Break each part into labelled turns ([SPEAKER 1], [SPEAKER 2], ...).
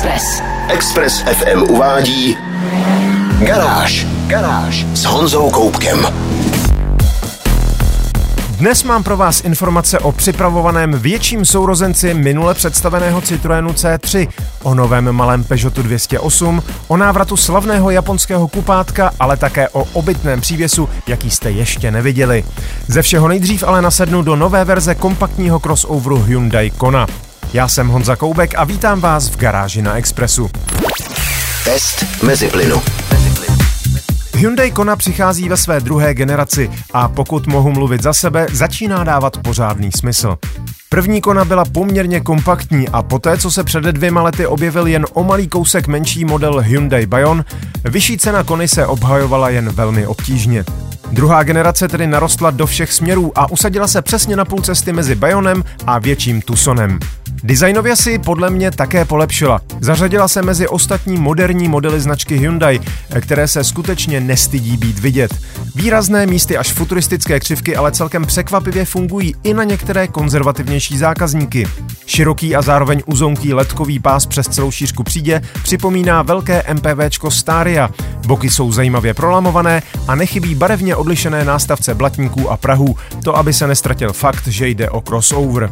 [SPEAKER 1] Express.
[SPEAKER 2] Express FM uvádí Garáž. Garáž s Honzou Koupkem.
[SPEAKER 3] Dnes mám pro vás informace o připravovaném větším sourozenci minule představeného Citroenu C3, o novém malém Peugeotu 208, o návratu slavného japonského kupátka, ale také o obytném přívěsu, jaký jste ještě neviděli. Ze všeho nejdřív ale nasednu do nové verze kompaktního crossoveru Hyundai Kona. Já jsem Honza Koubek a vítám vás v garáži na Expressu.
[SPEAKER 2] Test mezi plynu.
[SPEAKER 3] Hyundai Kona přichází ve své druhé generaci a pokud mohu mluvit za sebe, začíná dávat pořádný smysl. První Kona byla poměrně kompaktní a poté, co se před dvěma lety objevil jen o malý kousek menší model Hyundai Bayon, vyšší cena Kony se obhajovala jen velmi obtížně. Druhá generace tedy narostla do všech směrů a usadila se přesně na půl cesty mezi Bayonem a větším Tucsonem. Designově si podle mě také polepšila. Zařadila se mezi ostatní moderní modely značky Hyundai, které se skutečně nestydí být vidět. Výrazné místy až futuristické křivky ale celkem překvapivě fungují i na některé konzervativnější zákazníky. Široký a zároveň uzonký letkový pás přes celou šířku přídě připomíná velké MPVčko Staria. Boky jsou zajímavě prolamované a nechybí barevně odlišené nástavce blatníků a prahů, to aby se nestratil fakt, že jde o crossover.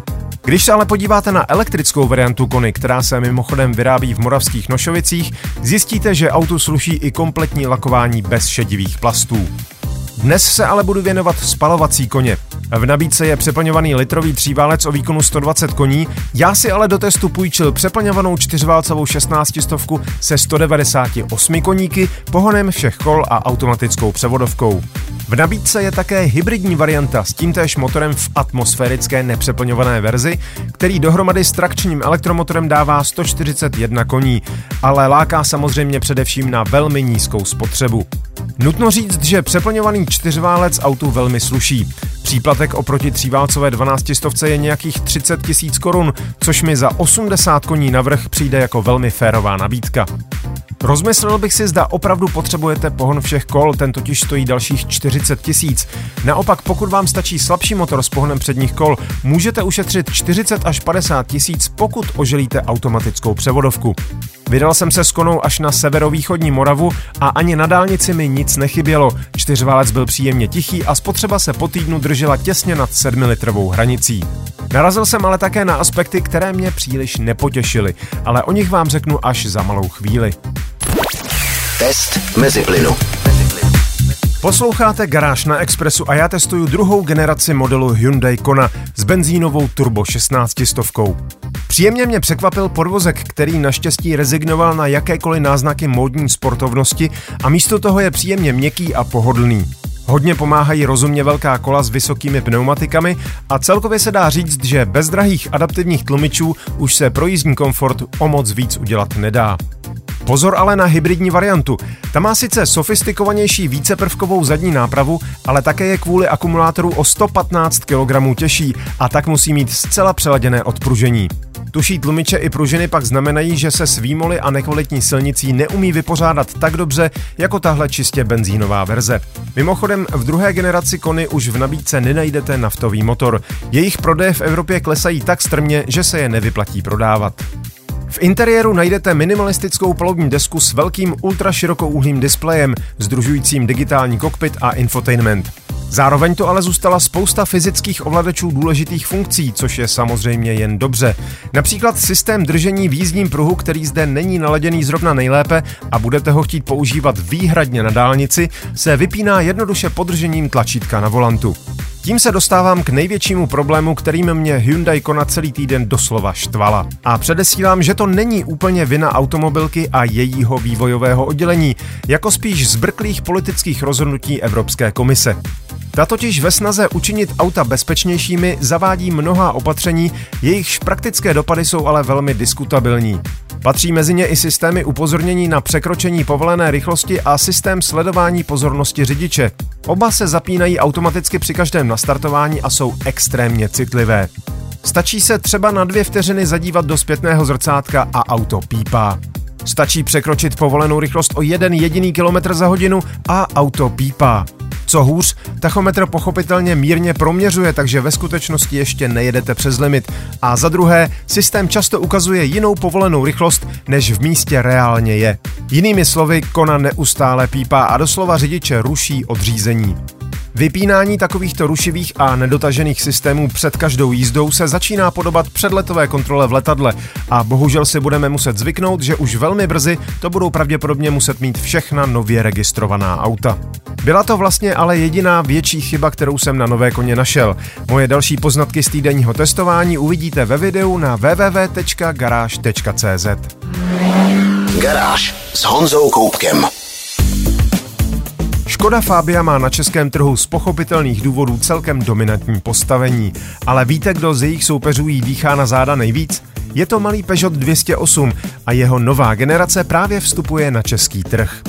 [SPEAKER 3] Když se ale podíváte na elektrickou variantu Kony, která se mimochodem vyrábí v moravských Nošovicích, zjistíte, že autu sluší i kompletní lakování bez šedivých plastů. Dnes se ale budu věnovat spalovací koně. V nabídce je přeplňovaný litrový tříválec o výkonu 120 koní, já si ale do testu půjčil přeplňovanou čtyřválcovou 16 stovku se 198 koníky, pohonem všech kol a automatickou převodovkou. V nabídce je také hybridní varianta s tímtéž motorem v atmosférické nepřeplňované verzi, který dohromady s trakčním elektromotorem dává 141 koní, ale láká samozřejmě především na velmi nízkou spotřebu. Nutno říct, že přeplňovaný čtyřválec autu velmi sluší. Příplatek oproti tříválcové 12 stovce je nějakých 30 tisíc korun, což mi za 80 koní navrh přijde jako velmi férová nabídka. Rozmyslel bych si, zda opravdu potřebujete pohon všech kol, ten totiž stojí dalších 40 tisíc. Naopak, pokud vám stačí slabší motor s pohonem předních kol, můžete ušetřit 40 až 50 tisíc, pokud oželíte automatickou převodovku. Vydal jsem se s konou až na severovýchodní Moravu a ani na dálnici mi nic nechybělo. Čtyřválec byl příjemně tichý a spotřeba se po týdnu držela těsně nad 7 litrovou hranicí. Narazil jsem ale také na aspekty, které mě příliš nepotěšily, ale o nich vám řeknu až za malou chvíli.
[SPEAKER 2] Test mezi plynu.
[SPEAKER 3] Posloucháte Garáž na Expressu a já testuju druhou generaci modelu Hyundai Kona s benzínovou turbo 16 stovkou. Příjemně mě překvapil podvozek, který naštěstí rezignoval na jakékoliv náznaky módní sportovnosti a místo toho je příjemně měkký a pohodlný. Hodně pomáhají rozumně velká kola s vysokými pneumatikami a celkově se dá říct, že bez drahých adaptivních tlumičů už se pro jízdní komfort o moc víc udělat nedá. Pozor ale na hybridní variantu. Ta má sice sofistikovanější víceprvkovou zadní nápravu, ale také je kvůli akumulátoru o 115 kg těžší a tak musí mít zcela přeladěné odpružení. Tuší tlumiče i pružiny pak znamenají, že se s výmoly a nekvalitní silnicí neumí vypořádat tak dobře jako tahle čistě benzínová verze. Mimochodem, v druhé generaci Kony už v nabídce nenajdete naftový motor. Jejich prodeje v Evropě klesají tak strmě, že se je nevyplatí prodávat. V interiéru najdete minimalistickou palubní desku s velkým ultraširokouhlým displejem, združujícím digitální kokpit a infotainment. Zároveň to ale zůstala spousta fyzických ovladačů důležitých funkcí, což je samozřejmě jen dobře. Například systém držení v jízdním pruhu, který zde není naladěný zrovna nejlépe a budete ho chtít používat výhradně na dálnici, se vypíná jednoduše podržením tlačítka na volantu. Tím se dostávám k největšímu problému, kterým mě Hyundai Kona celý týden doslova štvala. A předesílám, že to není úplně vina automobilky a jejího vývojového oddělení, jako spíš zbrklých politických rozhodnutí Evropské komise. Ta totiž ve snaze učinit auta bezpečnějšími zavádí mnoha opatření, jejichž praktické dopady jsou ale velmi diskutabilní. Patří mezi ně i systémy upozornění na překročení povolené rychlosti a systém sledování pozornosti řidiče. Oba se zapínají automaticky při každém nastartování a jsou extrémně citlivé. Stačí se třeba na dvě vteřiny zadívat do zpětného zrcátka a auto pípá. Stačí překročit povolenou rychlost o jeden jediný kilometr za hodinu a auto pípá. Co hůř, tachometr pochopitelně mírně proměřuje, takže ve skutečnosti ještě nejedete přes limit. A za druhé, systém často ukazuje jinou povolenou rychlost, než v místě reálně je. Jinými slovy, kona neustále pípá a doslova řidiče ruší od řízení. Vypínání takovýchto rušivých a nedotažených systémů před každou jízdou se začíná podobat předletové kontrole v letadle a bohužel si budeme muset zvyknout, že už velmi brzy to budou pravděpodobně muset mít všechna nově registrovaná auta. Byla to vlastně ale jediná větší chyba, kterou jsem na nové koně našel. Moje další poznatky z týdenního testování uvidíte ve videu na www.garage.cz.
[SPEAKER 2] Garáž s Honzou Koupkem.
[SPEAKER 3] Škoda Fabia má na českém trhu z pochopitelných důvodů celkem dominantní postavení, ale víte, kdo z jejich soupeřů jí dýchá na záda nejvíc? Je to malý Peugeot 208 a jeho nová generace právě vstupuje na český trh.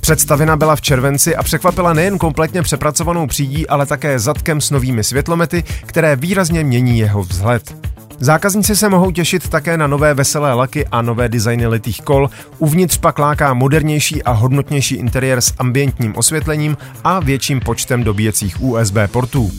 [SPEAKER 3] Představena byla v červenci a překvapila nejen kompletně přepracovanou přídí, ale také zadkem s novými světlomety, které výrazně mění jeho vzhled. Zákazníci se mohou těšit také na nové veselé laky a nové designy litých kol, uvnitř pak láká modernější a hodnotnější interiér s ambientním osvětlením a větším počtem dobíjecích USB portů.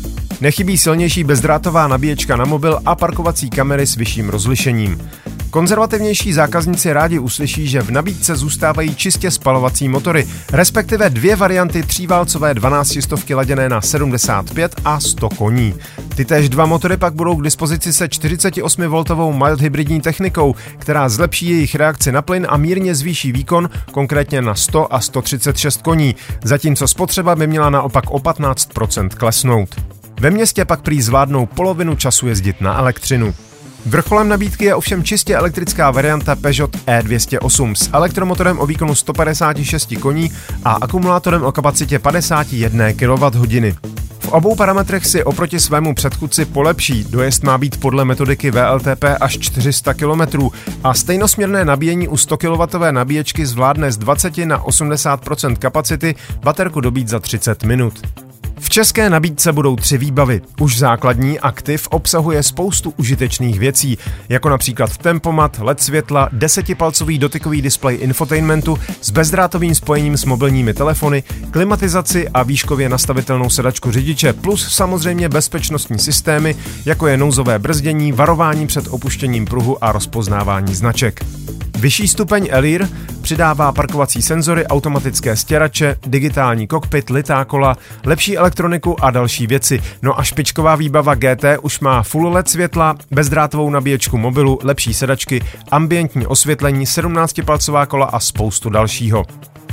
[SPEAKER 3] Nechybí silnější bezdrátová nabíječka na mobil a parkovací kamery s vyšším rozlišením. Konzervativnější zákazníci rádi uslyší, že v nabídce zůstávají čistě spalovací motory, respektive dvě varianty tříválcové 12 stovky laděné na 75 a 100 koní. Ty též dva motory pak budou k dispozici se 48V mild hybridní technikou, která zlepší jejich reakci na plyn a mírně zvýší výkon, konkrétně na 100 a 136 koní, zatímco spotřeba by měla naopak o 15% klesnout. Ve městě pak prý zvládnou polovinu času jezdit na elektřinu. Vrcholem nabídky je ovšem čistě elektrická varianta Peugeot E208 s elektromotorem o výkonu 156 koní a akumulátorem o kapacitě 51 kWh. V obou parametrech si oproti svému předchůdci polepší. Dojezd má být podle metodiky VLTP až 400 km a stejnosměrné nabíjení u 100 kW nabíječky zvládne z 20 na 80 kapacity baterku dobít za 30 minut. V české nabídce budou tři výbavy. Už základní aktiv obsahuje spoustu užitečných věcí, jako například tempomat, LED světla, desetipalcový dotykový displej infotainmentu s bezdrátovým spojením s mobilními telefony, klimatizaci a výškově nastavitelnou sedačku řidiče, plus samozřejmě bezpečnostní systémy, jako je nouzové brzdění, varování před opuštěním pruhu a rozpoznávání značek. Vyšší stupeň Elir přidává parkovací senzory, automatické stěrače, digitální kokpit, litá kola, lepší elektroniku a další věci. No a špičková výbava GT už má full LED světla, bezdrátovou nabíječku mobilu, lepší sedačky, ambientní osvětlení, 17-palcová kola a spoustu dalšího.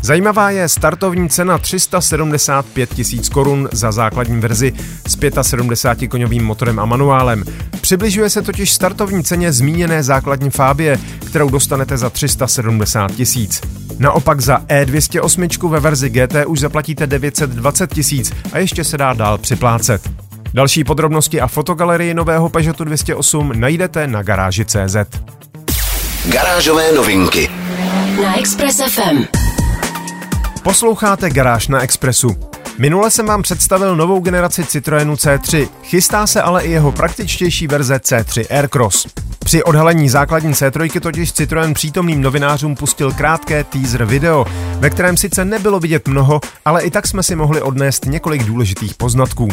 [SPEAKER 3] Zajímavá je startovní cena 375 tisíc korun za základní verzi s 75 koňovým motorem a manuálem. Přibližuje se totiž startovní ceně zmíněné základní Fábie, kterou dostanete za 370 tisíc. Naopak za E208 ve verzi GT už zaplatíte 920 tisíc a ještě se dá dál připlácet. Další podrobnosti a fotogalerii nového Peugeotu 208 najdete na garáži.cz.
[SPEAKER 2] Garážové novinky
[SPEAKER 1] Na Express FM.
[SPEAKER 3] Posloucháte Garáž na Expressu. Minule jsem vám představil novou generaci Citroenu C3, chystá se ale i jeho praktičtější verze C3 Aircross. Při odhalení základní C3 totiž Citroen přítomným novinářům pustil krátké teaser video, ve kterém sice nebylo vidět mnoho, ale i tak jsme si mohli odnést několik důležitých poznatků.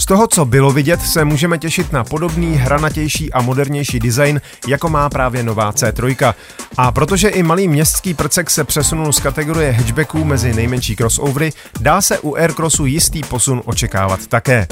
[SPEAKER 3] Z toho, co bylo vidět, se můžeme těšit na podobný hranatější a modernější design, jako má právě nová C3. A protože i malý městský prcek se přesunul z kategorie hatchbacků mezi nejmenší crossovery, dá se u Aircrossu jistý posun očekávat také.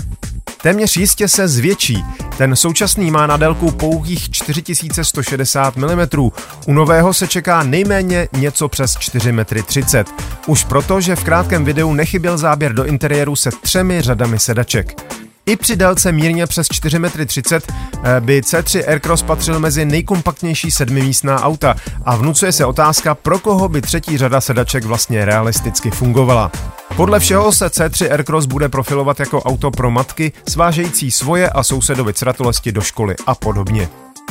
[SPEAKER 3] Téměř jistě se zvětší. Ten současný má na délku pouhých 4160 mm. U nového se čeká nejméně něco přes 4,30 m. Už proto, že v krátkém videu nechyběl záběr do interiéru se třemi řadami sedaček. I při délce mírně přes 4,30 m eh, by C3 Aircross patřil mezi nejkompaktnější sedmimístná auta a vnucuje se otázka, pro koho by třetí řada sedaček vlastně realisticky fungovala. Podle všeho se C3 Aircross bude profilovat jako auto pro matky, svážející svoje a sousedovi cratolesti do školy a podobně.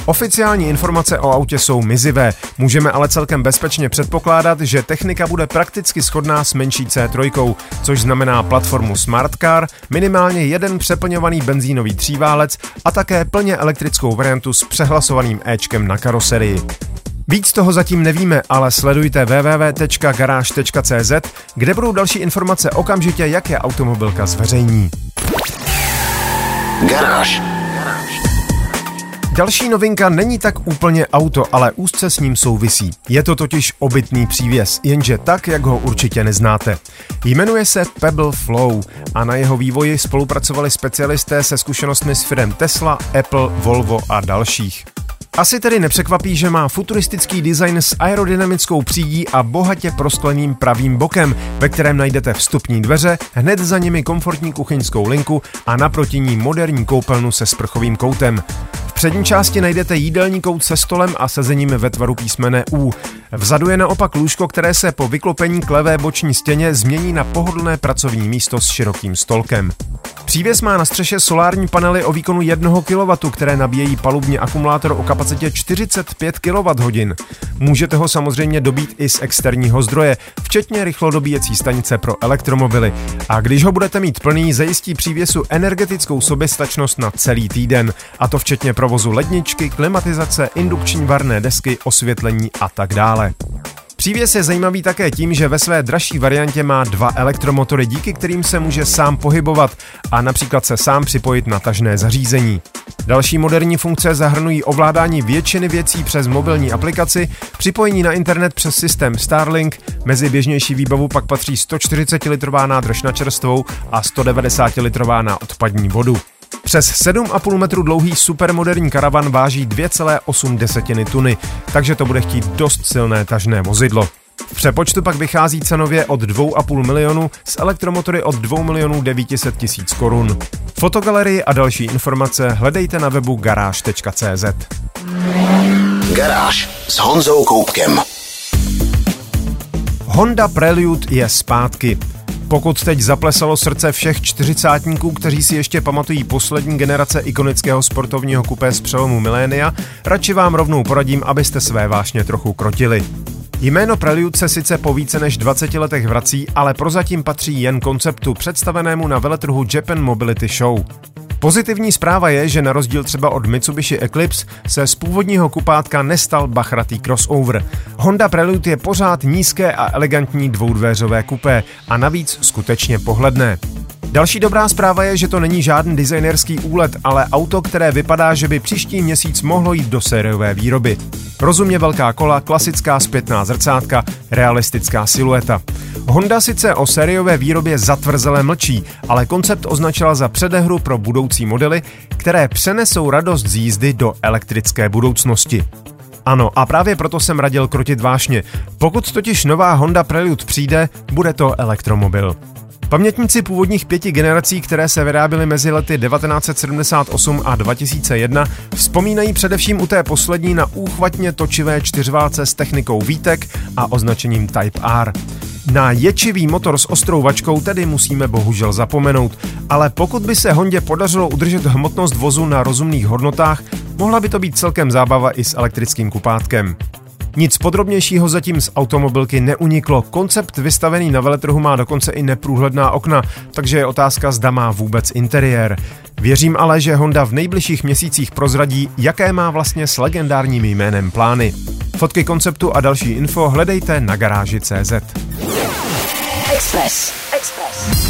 [SPEAKER 3] Oficiální informace o autě jsou mizivé, můžeme ale celkem bezpečně předpokládat, že technika bude prakticky shodná s menší C3, což znamená platformu Smart Car, minimálně jeden přeplňovaný benzínový tříválec a také plně elektrickou variantu s přehlasovaným Ečkem na karoserii. Víc toho zatím nevíme, ale sledujte www.garage.cz, kde budou další informace okamžitě, jak je automobilka zveřejní.
[SPEAKER 2] Garáž.
[SPEAKER 3] Další novinka není tak úplně auto, ale úzce s ním souvisí. Je to totiž obytný přívěs, jenže tak, jak ho určitě neznáte. Jmenuje se Pebble Flow a na jeho vývoji spolupracovali specialisté se zkušenostmi s firm Tesla, Apple, Volvo a dalších. Asi tedy nepřekvapí, že má futuristický design s aerodynamickou přídí a bohatě proskleným pravým bokem, ve kterém najdete vstupní dveře, hned za nimi komfortní kuchyňskou linku a naproti ní moderní koupelnu se sprchovým koutem přední části najdete jídelní kout se stolem a sezením ve tvaru písmene U. Vzadu je naopak lůžko, které se po vyklopení k levé boční stěně změní na pohodlné pracovní místo s širokým stolkem. Přívěs má na střeše solární panely o výkonu 1 kW, které nabíjejí palubní akumulátor o kapacitě 45 kWh. Můžete ho samozřejmě dobít i z externího zdroje, včetně rychlodobíjecí stanice pro elektromobily. A když ho budete mít plný, zajistí přívěsu energetickou soběstačnost na celý týden, a to včetně provozu ledničky, klimatizace, indukční varné desky, osvětlení a tak dále. Přívěs je zajímavý také tím, že ve své dražší variantě má dva elektromotory, díky kterým se může sám pohybovat a například se sám připojit na tažné zařízení. Další moderní funkce zahrnují ovládání většiny věcí přes mobilní aplikaci, připojení na internet přes systém Starlink, mezi běžnější výbavu pak patří 140-litrová nádrž na čerstvou a 190-litrová na odpadní vodu. Přes 7,5 metru dlouhý supermoderní karavan váží 2,8 tuny, takže to bude chtít dost silné tažné vozidlo. V přepočtu pak vychází cenově od 2,5 milionu s elektromotory od 2 milionů 900 tisíc korun. Fotogalerii a další informace hledejte na webu garáž.cz.
[SPEAKER 2] Garáž s Honzou Koupkem.
[SPEAKER 3] Honda Prelude je zpátky. Pokud teď zaplesalo srdce všech čtyřicátníků, kteří si ještě pamatují poslední generace ikonického sportovního kupé z přelomu milénia, radši vám rovnou poradím, abyste své vášně trochu krotili. Jméno Prelude se sice po více než 20 letech vrací, ale prozatím patří jen konceptu představenému na veletrhu Japan Mobility Show. Pozitivní zpráva je, že na rozdíl třeba od Mitsubishi Eclipse se z původního kupátka nestal bachratý crossover. Honda Prelude je pořád nízké a elegantní dvoudvéřové kupé a navíc skutečně pohledné. Další dobrá zpráva je, že to není žádný designerský úlet, ale auto, které vypadá, že by příští měsíc mohlo jít do sériové výroby. Rozumně velká kola, klasická zpětná zrcátka, realistická silueta. Honda sice o sériové výrobě zatvrzele mlčí, ale koncept označila za předehru pro budoucí modely, které přenesou radost z jízdy do elektrické budoucnosti. Ano, a právě proto jsem radil krotit vášně. Pokud totiž nová Honda Prelude přijde, bude to elektromobil. Pamětníci původních pěti generací, které se vyráběly mezi lety 1978 a 2001, vzpomínají především u té poslední na úchvatně točivé čtyřválce s technikou výtek a označením Type R. Na ječivý motor s ostrou vačkou tedy musíme bohužel zapomenout, ale pokud by se Hondě podařilo udržet hmotnost vozu na rozumných hodnotách, mohla by to být celkem zábava i s elektrickým kupátkem. Nic podrobnějšího zatím z automobilky neuniklo. Koncept vystavený na veletrhu má dokonce i neprůhledná okna, takže je otázka, zda má vůbec interiér. Věřím ale, že Honda v nejbližších měsících prozradí, jaké má vlastně s legendárním jménem plány. Fotky konceptu a další info hledejte na garáži.cz. Express. Express.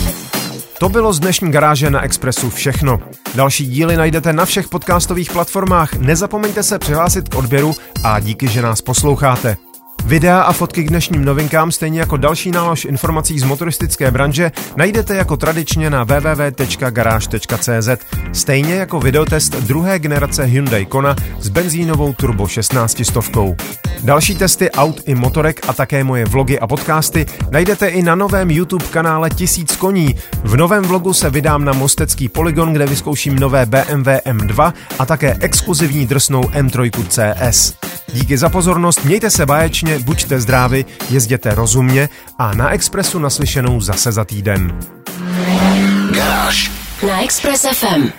[SPEAKER 3] To bylo z dnešní garáže na Expressu všechno. Další díly najdete na všech podcastových platformách. Nezapomeňte se přihlásit k odběru a díky, že nás posloucháte. Videa a fotky k dnešním novinkám, stejně jako další nálož informací z motoristické branže, najdete jako tradičně na www.garage.cz, stejně jako videotest druhé generace Hyundai Kona s benzínovou turbo 16 stovkou. Další testy aut i motorek a také moje vlogy a podcasty najdete i na novém YouTube kanále Tisíc koní. V novém vlogu se vydám na Mostecký poligon, kde vyzkouším nové BMW M2 a také exkluzivní drsnou M3 CS. Díky za pozornost, mějte se báječně, buďte zdraví, jezděte rozumně a na Expressu naslyšenou zase za týden.
[SPEAKER 2] Garáž
[SPEAKER 1] na Express FM.